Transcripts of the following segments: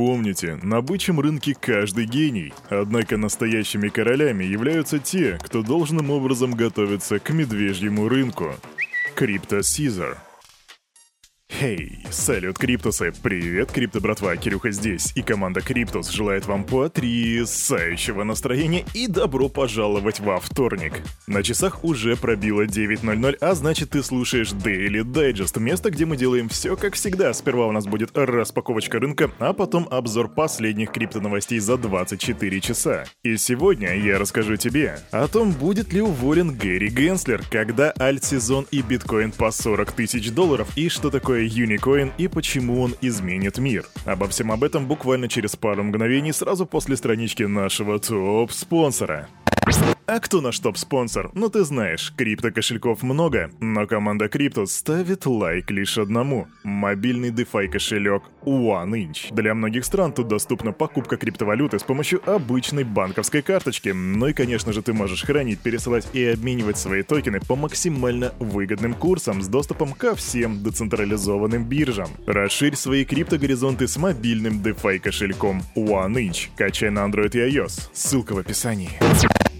помните, на бычьем рынке каждый гений. Однако настоящими королями являются те, кто должным образом готовится к медвежьему рынку. Крипто Сизар. Хей, салют, Криптусы! Привет, Крипто братва, Кирюха здесь, и команда Криптус желает вам потрясающего настроения и добро пожаловать во вторник. На часах уже пробило 9.00, а значит ты слушаешь Daily Digest, место, где мы делаем все как всегда. Сперва у нас будет распаковочка рынка, а потом обзор последних крипто-новостей за 24 часа. И сегодня я расскажу тебе о том, будет ли уволен Гэри Генслер, когда альт-сезон и биткоин по 40 тысяч долларов, и что такое Unicoin и почему он изменит мир. Обо всем об этом буквально через пару мгновений сразу после странички нашего топ-спонсора. А кто наш топ-спонсор? Ну ты знаешь, крипто-кошельков много, но команда Crypto ставит лайк лишь одному. Мобильный DeFi кошелек OneInch. Для многих стран тут доступна покупка криптовалюты с помощью обычной банковской карточки. Ну и конечно же ты можешь хранить, пересылать и обменивать свои токены по максимально выгодным курсам с доступом ко всем децентрализованным биржам. Расширь свои криптогоризонты с мобильным DeFi кошельком OneInch. Качай на Android и iOS. Ссылка в описании.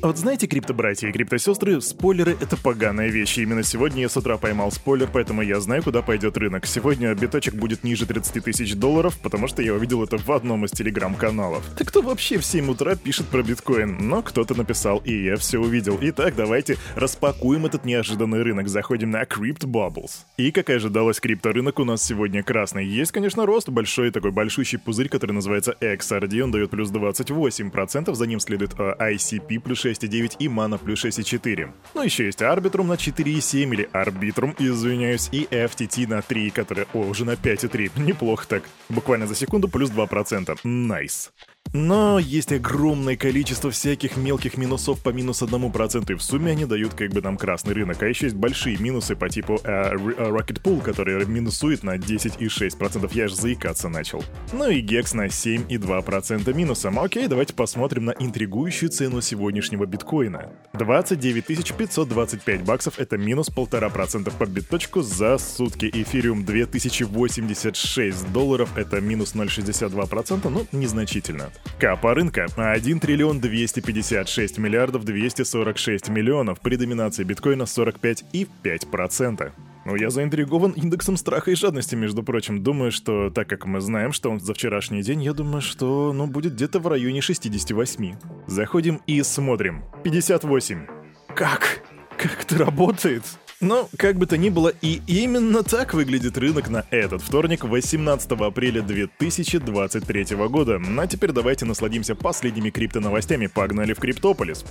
Вот знаете, крипто-братья и крипто-сестры, спойлеры — это поганая вещь. И именно сегодня я с утра поймал спойлер, поэтому я знаю, куда пойдет рынок. Сегодня биточек будет ниже 30 тысяч долларов, потому что я увидел это в одном из телеграм-каналов. Так кто вообще в 7 утра пишет про биткоин? Но кто-то написал, и я все увидел. Итак, давайте распакуем этот неожиданный рынок. Заходим на Crypt Bubbles. И, как и ожидалось, крипторынок у нас сегодня красный. Есть, конечно, рост, большой такой большущий пузырь, который называется XRD, он дает плюс 28%, за ним следует uh, ICP плюс 6,9 и Mana плюс 6,4. Ну еще есть Arbitrum на 4,7 или Arbitrum, извиняюсь, и FTT на 3, которая, о, уже на 5,3. Неплохо так. Буквально за секунду плюс 2%. Nice. Nice. Но есть огромное количество всяких мелких минусов по минус 1%, и в сумме они дают как бы нам красный рынок. А еще есть большие минусы по типу э, Rocket Pool, который минусует на 10,6%, я аж заикаться начал. Ну и Gex на 7,2% минусом. Окей, давайте посмотрим на интригующую цену сегодняшнего биткоина. 29 525 баксов — это минус 1,5% по битточку за сутки. Эфириум 2086 долларов — это минус 0,62%, ну, незначительно. Капа рынка 1 триллион 256 миллиардов 246 миллионов при доминации биткоина 45,5%. Ну, я заинтригован индексом страха и жадности, между прочим. Думаю, что, так как мы знаем, что он за вчерашний день, я думаю, что, ну, будет где-то в районе 68. Заходим и смотрим. 58. Как? Как это работает? Но, как бы то ни было, и именно так выглядит рынок на этот вторник, 18 апреля 2023 года. А теперь давайте насладимся последними крипто-новостями. Погнали в Криптополис.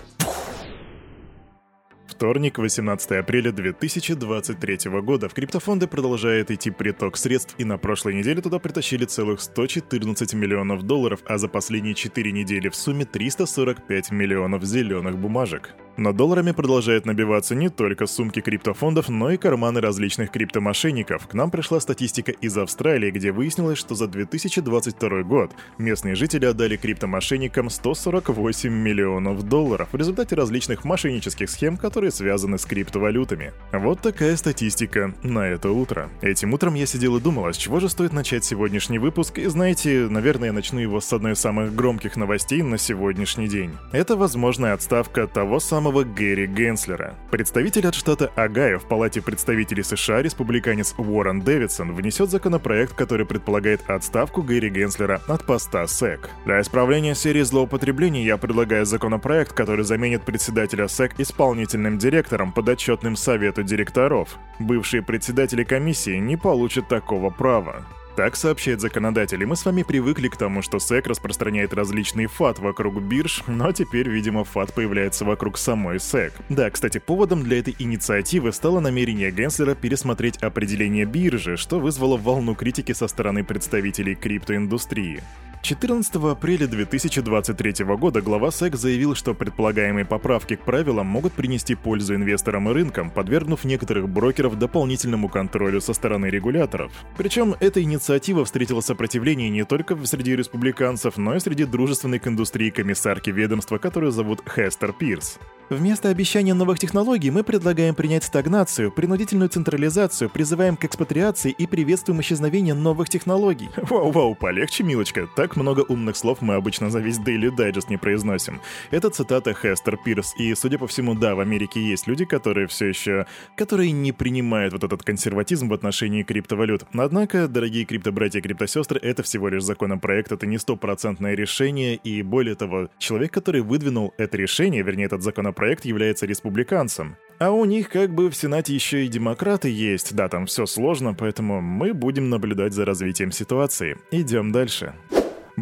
Вторник, 18 апреля 2023 года. В криптофонды продолжает идти приток средств, и на прошлой неделе туда притащили целых 114 миллионов долларов, а за последние 4 недели в сумме 345 миллионов зеленых бумажек. Но долларами продолжают набиваться не только сумки криптофондов, но и карманы различных криптомошенников. К нам пришла статистика из Австралии, где выяснилось, что за 2022 год местные жители отдали криптомошенникам 148 миллионов долларов в результате различных мошеннических схем, которые связаны с криптовалютами. Вот такая статистика на это утро. Этим утром я сидел и думал, а с чего же стоит начать сегодняшний выпуск, и знаете, наверное, я начну его с одной из самых громких новостей на сегодняшний день. Это возможная отставка того самого самого Гэри Генслера. Представитель от штата Огайо в Палате представителей США, республиканец Уоррен Дэвидсон, внесет законопроект, который предполагает отставку Гэри Генслера от поста СЭК. Для исправления серии злоупотреблений я предлагаю законопроект, который заменит председателя СЭК исполнительным директором, подотчетным совету директоров. Бывшие председатели комиссии не получат такого права. Так сообщает законодатель, и мы с вами привыкли к тому, что SEC распространяет различные фат вокруг бирж, но теперь, видимо, фат появляется вокруг самой SEC. Да, кстати, поводом для этой инициативы стало намерение Генслера пересмотреть определение биржи, что вызвало волну критики со стороны представителей криптоиндустрии. 14 апреля 2023 года глава SEC заявил, что предполагаемые поправки к правилам могут принести пользу инвесторам и рынкам, подвергнув некоторых брокеров дополнительному контролю со стороны регуляторов. Причем эта инициатива встретила сопротивление не только среди республиканцев, но и среди дружественной к индустрии комиссарки ведомства, которую зовут Хестер Пирс. Вместо обещания новых технологий мы предлагаем принять стагнацию, принудительную централизацию, призываем к экспатриации и приветствуем исчезновение новых технологий. Вау-вау, полегче, милочка. Так много умных слов мы обычно за весь Daily Digest не произносим. Это цитата Хестер Пирс, и, судя по всему, да, в Америке есть люди, которые все еще... которые не принимают вот этот консерватизм в отношении криптовалют. Однако, дорогие криптобратья и криптосестры, это всего лишь законопроект, это не стопроцентное решение, и более того, человек, который выдвинул это решение, вернее, этот законопроект, является республиканцем. А у них как бы в Сенате еще и демократы есть, да, там все сложно, поэтому мы будем наблюдать за развитием ситуации. Идем дальше.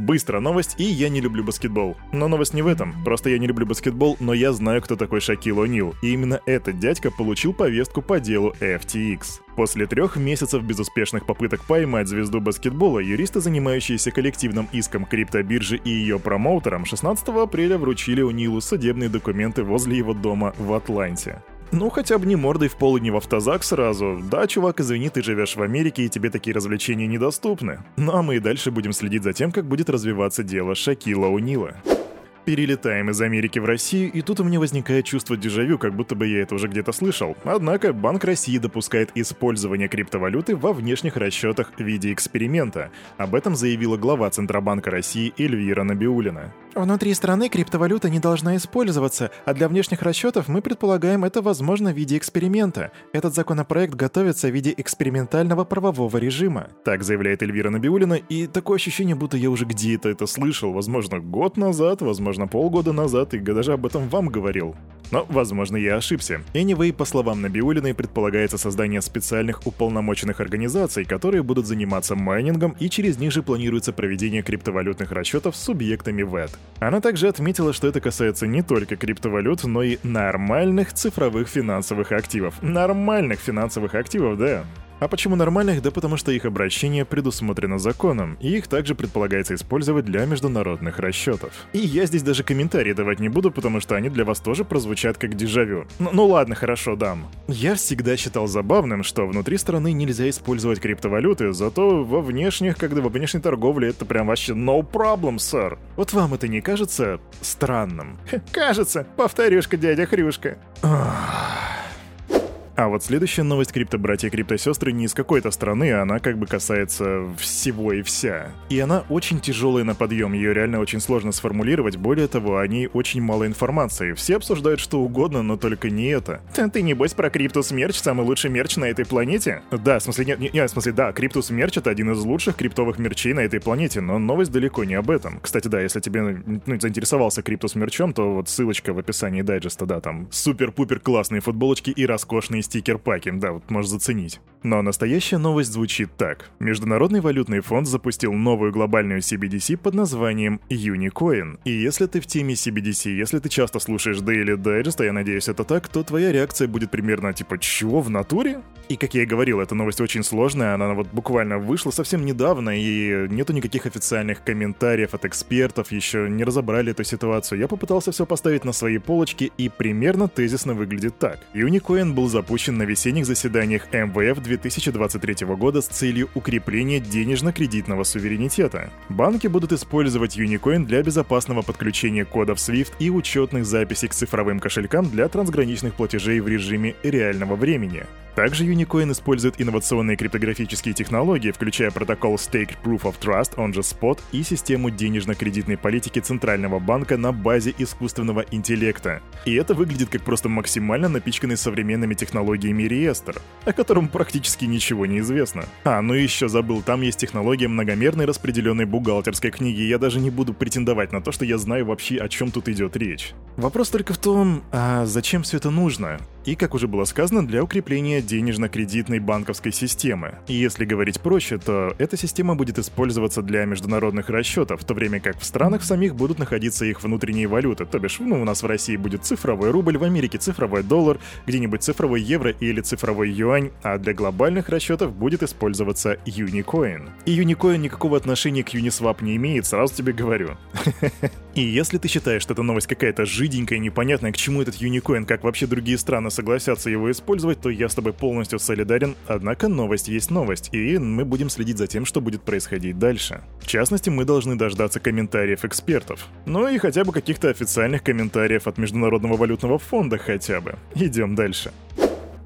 Быстро новость, и я не люблю баскетбол. Но новость не в этом. Просто я не люблю баскетбол, но я знаю, кто такой Шакил О'Нил. И именно этот дядька получил повестку по делу FTX. После трех месяцев безуспешных попыток поймать звезду баскетбола, юристы, занимающиеся коллективным иском криптобиржи и ее промоутерам, 16 апреля вручили О'Нилу судебные документы возле его дома в Атланте. Ну, хотя бы не мордой в пол и не в автозак сразу. Да, чувак, извини, ты живешь в Америке, и тебе такие развлечения недоступны. Ну а мы и дальше будем следить за тем, как будет развиваться дело Шакила Унила. Перелетаем из Америки в Россию, и тут у меня возникает чувство дежавю, как будто бы я это уже где-то слышал. Однако Банк России допускает использование криптовалюты во внешних расчетах в виде эксперимента. Об этом заявила глава Центробанка России Эльвира Набиулина. Внутри страны криптовалюта не должна использоваться, а для внешних расчетов мы предполагаем это возможно в виде эксперимента. Этот законопроект готовится в виде экспериментального правового режима. Так заявляет Эльвира Набиулина, и такое ощущение, будто я уже где-то это слышал, возможно, год назад, возможно, полгода назад, и даже об этом вам говорил. Но, возможно, я ошибся. Anyway, по словам Набиулиной, предполагается создание специальных уполномоченных организаций, которые будут заниматься майнингом, и через них же планируется проведение криптовалютных расчетов с субъектами ВЭД. Она также отметила, что это касается не только криптовалют, но и нормальных цифровых финансовых активов. Нормальных финансовых активов, да. А почему нормальных? Да потому что их обращение предусмотрено законом, и их также предполагается использовать для международных расчетов. И я здесь даже комментарии давать не буду, потому что они для вас тоже прозвучат как дежавю. Ну, ну ладно, хорошо, дам. Я всегда считал забавным, что внутри страны нельзя использовать криптовалюты, зато во внешних, когда во внешней торговле это прям вообще no problem, сэр. Вот вам это не кажется странным? Кажется, повторюшка, дядя Хрюшка. Ах. А вот следующая новость крипто-братья и крипто-сестры не из какой-то страны, а она как бы касается всего и вся. И она очень тяжелая на подъем, ее реально очень сложно сформулировать, более того, о ней очень мало информации. Все обсуждают что угодно, но только не это. Ты, ты небось про Криптус Мерч, самый лучший мерч на этой планете? Да, в смысле, нет, нет, в смысле, да, Криптус Мерч это один из лучших криптовых мерчей на этой планете, но новость далеко не об этом. Кстати, да, если тебе ну, заинтересовался Криптус Мерчом, то вот ссылочка в описании дайджеста, да, там супер-пупер классные футболочки и роскошные стикер-паки, да, вот можешь заценить. Но настоящая новость звучит так. Международный валютный фонд запустил новую глобальную CBDC под названием Unicoin. И если ты в теме CBDC, если ты часто слушаешь Daily Digest, а я надеюсь это так, то твоя реакция будет примерно типа «Чего, в натуре?» И как я и говорил, эта новость очень сложная, она вот буквально вышла совсем недавно, и нету никаких официальных комментариев от экспертов, еще не разобрали эту ситуацию. Я попытался все поставить на свои полочки, и примерно тезисно выглядит так. Unicoin был запущен на весенних заседаниях МВФ 2023 года с целью укрепления денежно-кредитного суверенитета. Банки будут использовать Unicoin для безопасного подключения кодов SWIFT и учетных записей к цифровым кошелькам для трансграничных платежей в режиме реального времени. Также Unicoin использует инновационные криптографические технологии, включая протокол Staked Proof of Trust, он же SPOT, и систему денежно-кредитной политики Центрального банка на базе искусственного интеллекта. И это выглядит как просто максимально напичканный современными технологиями реестр, о котором практически ничего не известно. А, ну и еще забыл, там есть технология многомерной распределенной бухгалтерской книги, я даже не буду претендовать на то, что я знаю вообще, о чем тут идет речь. Вопрос только в том, а зачем все это нужно? И, как уже было сказано, для укрепления денежно-кредитной банковской системы. И если говорить проще, то эта система будет использоваться для международных расчетов, в то время как в странах самих будут находиться их внутренние валюты. То бишь, ну, у нас в России будет цифровой рубль, в Америке цифровой доллар, где-нибудь цифровой евро или цифровой юань, а для глобальных расчетов будет использоваться Unicoin. И Unicoin никакого отношения к Uniswap не имеет, сразу тебе говорю. И если ты считаешь, что эта новость какая-то жиденькая, непонятная, к чему этот Unicoin, как вообще другие страны согласятся его использовать, то я с тобой полностью солидарен, однако новость есть новость, и мы будем следить за тем, что будет происходить дальше. В частности, мы должны дождаться комментариев экспертов. Ну и хотя бы каких-то официальных комментариев от Международного валютного фонда хотя бы. Идем дальше.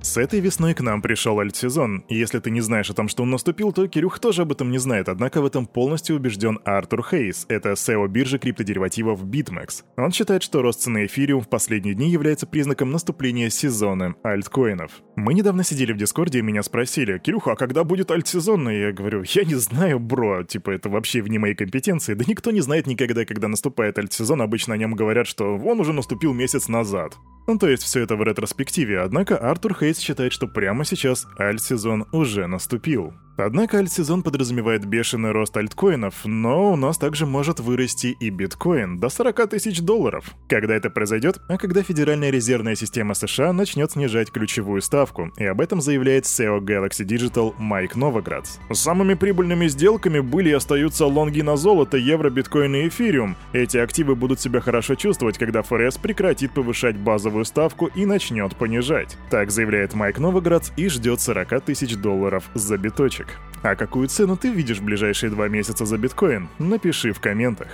С этой весной к нам пришел альт-сезон, если ты не знаешь о том, что он наступил, то Кирюх тоже об этом не знает, однако в этом полностью убежден Артур Хейс, это SEO биржи криптодеривативов BitMEX. Он считает, что рост цены эфириум в последние дни является признаком наступления сезона альткоинов. Мы недавно сидели в Дискорде и меня спросили, Кирюха, а когда будет альт-сезон? И я говорю, я не знаю, бро, типа это вообще вне моей компетенции, да никто не знает никогда, когда наступает альт-сезон, обычно о нем говорят, что он уже наступил месяц назад. Ну то есть все это в ретроспективе, однако Артур Хейс считает, что прямо сейчас альт-сезон уже наступил. Однако альт-сезон подразумевает бешеный рост альткоинов, но у нас также может вырасти и биткоин до 40 тысяч долларов. Когда это произойдет? А когда Федеральная резервная система США начнет снижать ключевую ставку, и об этом заявляет SEO Galaxy Digital Майк Новоградс. Самыми прибыльными сделками были и остаются лонги на золото, евро, биткоин и эфириум. Эти активы будут себя хорошо чувствовать, когда ФРС прекратит повышать базовую ставку и начнет понижать. Так заявляет Майк Новоградс и ждет 40 тысяч долларов за биточек. А какую цену ты видишь в ближайшие два месяца за биткоин? Напиши в комментах.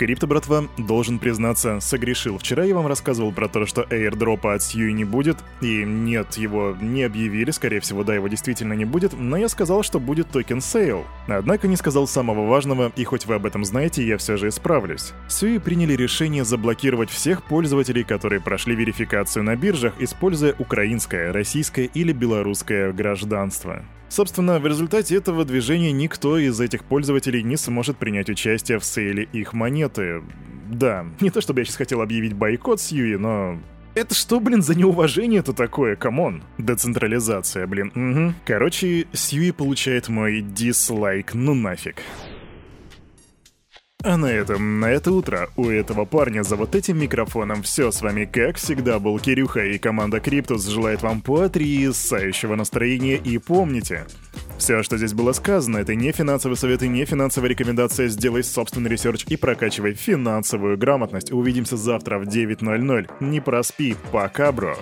Крипто-братва, должен признаться, согрешил. Вчера я вам рассказывал про то, что airdrop а от Sui не будет, и нет, его не объявили, скорее всего, да, его действительно не будет, но я сказал, что будет token sale. Однако не сказал самого важного, и хоть вы об этом знаете, я все же исправлюсь. Sui приняли решение заблокировать всех пользователей, которые прошли верификацию на биржах, используя украинское, российское или белорусское гражданство. Собственно, в результате этого движения никто из этих пользователей не сможет принять участие в сейле их монеты. Да, не то чтобы я сейчас хотел объявить бойкот Sui, но это что, блин, за неуважение-то такое, come on? Децентрализация, блин, угу. Короче, Sui получает мой дизлайк, ну нафиг. А на этом, на это утро у этого парня за вот этим микрофоном все. С вами, как всегда, был Кирюха и команда Криптус желает вам потрясающего настроения и помните, все, что здесь было сказано, это не финансовый совет и не финансовая рекомендация. Сделай собственный research и прокачивай финансовую грамотность. Увидимся завтра в 9.00. Не проспи. Пока, бро.